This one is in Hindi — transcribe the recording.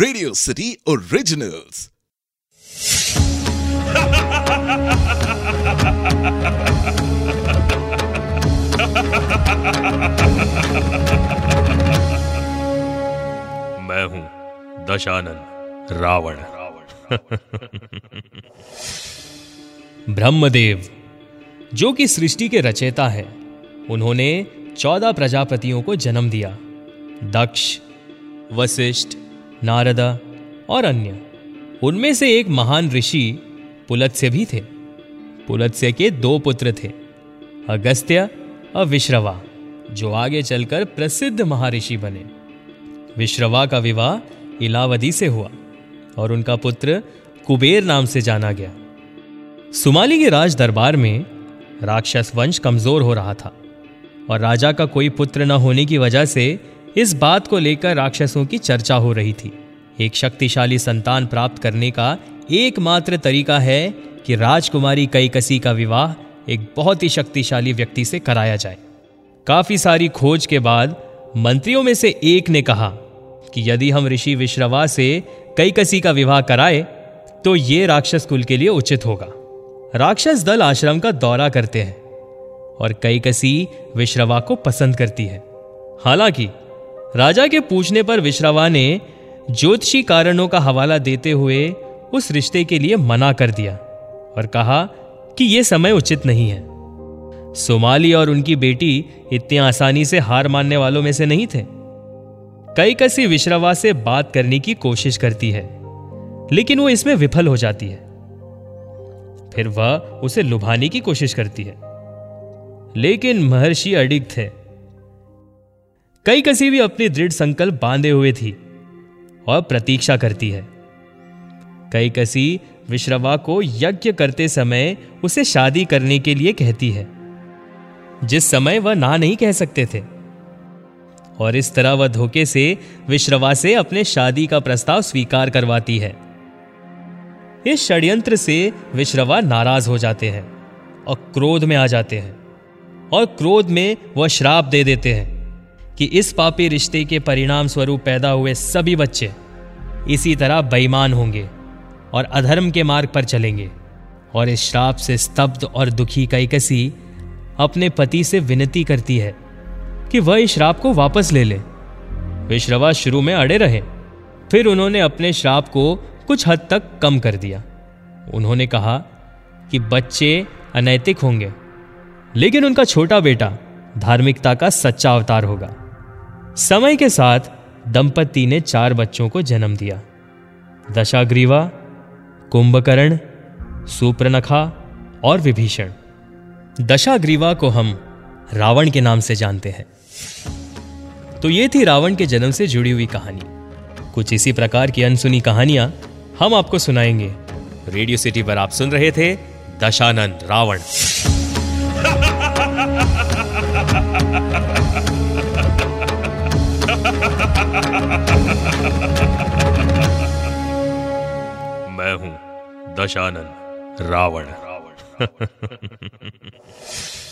रेडियो सिटी ओरिजिनल्स मैं हूँ दशानन रावण। ब्रह्मदेव जो कि सृष्टि के रचयिता है उन्होंने चौदह प्रजापतियों को जन्म दिया। दक्ष वशिष्ठ नारदा और अन्य। उनमें से एक महान ऋषि पुलत्स्य भी थे। पुलत्स्य के दो पुत्र थे, अगस्त्य और विश्रवा, जो आगे चलकर प्रसिद्ध महर्षि बने। विश्रवा का विवाह इलावदी से हुआ और उनका पुत्र कुबेर नाम से जाना गया। सुमाली के राज दरबार में राक्षस वंश कमज़ोर हो रहा था और राजा का कोई पुत्र न होने की वजह से इस बात को लेकर राक्षसों की चर्चा हो रही थी। एक शक्तिशाली संतान प्राप्त करने का एकमात्र तरीका है कि राजकुमारी कईकसी का विवाह एक बहुत ही शक्तिशाली व्यक्ति से कराया जाए। काफ़ी सारी खोज के बाद मंत्रियों में से एक ने कहा कि यदि हम ऋषि विश्रवा से कईकसी का विवाह कराए तो ये राक्षस कुल के लिए उचित होगा। राक्षस दल आश्रम का दौरा करते हैं और कईकसी विश्रवा को पसंद करती है। हालाँकि राजा के पूछने पर विश्रवा ने ज्योतिषी कारणों का हवाला देते हुए उस रिश्ते के लिए मना कर दिया और कहा कि यह समय उचित नहीं है। सोमाली और उनकी बेटी इतनी आसानी से हार मानने वालों में से नहीं थे। कई कसी विश्रवा से बात करने की कोशिश करती है, लेकिन वो इसमें विफल हो जाती है। फिर वह उसे लुभाने की कोशिश करती है। लेकिन महर्षि अडिग थे। कई कसी भी अपनी दृढ़ संकल्प बांधे हुए थी और प्रतीक्षा करती है। कई कसी विश्रवा को यज्ञ करते समय उसे शादी करने के लिए कहती है, जिस समय वह ना नहीं कह सकते थे। और इस तरह वह धोखे से विश्रवा से अपने शादी का प्रस्ताव स्वीकार करवाती है। इस षड्यंत्र से विश्रवा नाराज़ हो जाते हैं और क्रोध में आ जाते हैं और क्रोध में वह श्राप दे देते हैं। कि इस पापी रिश्ते के परिणाम स्वरूप पैदा हुए सभी बच्चे इसी तरह बेईमान होंगे और अधर्म के मार्ग पर चलेंगे और इस श्राप से स्तब्ध और दुखी कैकसी अपने पति से विनती करती है कि वह इस श्राप को वापस ले ले। विश्रवा शुरू में अड़े रहे। फिर उन्होंने अपने श्राप को कुछ हद तक कम कर दिया। उन्होंने कहा कि बच्चे अनैतिक होंगे, लेकिन उनका छोटा बेटा धार्मिकता का सच्चा अवतार होगा। समय के साथ दंपति ने चार बच्चों को जन्म दिया। दशाग्रीवा, कुंभकर्ण, सुप्रनखा और विभीषण। दशाग्रीवा को हम रावण के नाम से जानते हैं। तो ये थी रावण के जन्म से जुड़ी हुई कहानी। कुछ इसी प्रकार की अनसुनी कहानियाँ हम आपको सुनाएँगे। रेडियो सिटी पर आप सुन रहे थे दशानंद रावण। मैं हूँ दशानन रावण। रावण